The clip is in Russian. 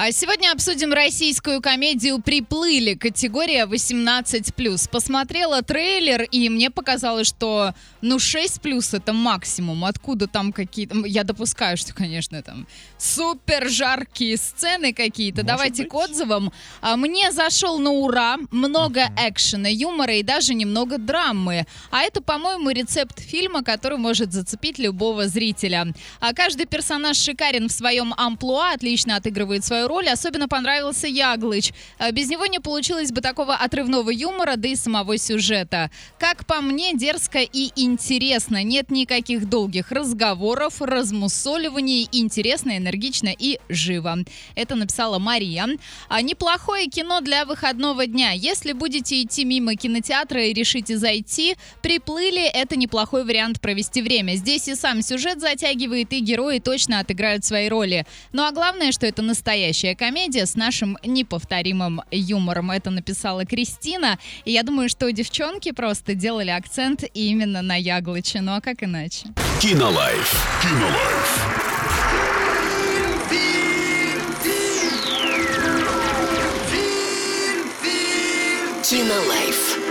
А сегодня обсудим российскую комедию «Приплыли», категория 18+. Посмотрела трейлер, и мне показалось, что ну 6+, это максимум. Откуда там какие-то... Я допускаю, что, конечно, там супер жаркие сцены какие-то. Давайте быть. к отзывам. А, Мне зашел на ура. Много экшена, юмора и даже немного драмы. А это, по-моему, рецепт фильма, который может зацепить любого зрителя. А каждый персонаж шикарен в своем амплуа, отлично отыгрывает свою роль. Особенно понравился Яглыч. А Без него не получилось бы такого отрывного юмора, да и самого сюжета. Как по мне, дерзко и интересно. Нет никаких долгих разговоров, размусоливаний. Интересно, энергично и живо. Это написала Мария. А неплохое кино для выходного дня. Если будете идти мимо кинотеатра и решите зайти, приплыли, это неплохой вариант провести время. Здесь и сам сюжет затягивает, и герои точно отыграют свои роли. Ну а главное, что это настоящая комедия с нашим неповторимым юмором. Это написала Кристина. И я думаю, что девчонки просто делали акцент именно на Яглыче. Ну а как иначе? Кинолайф. Кинолайф. Кинолайф.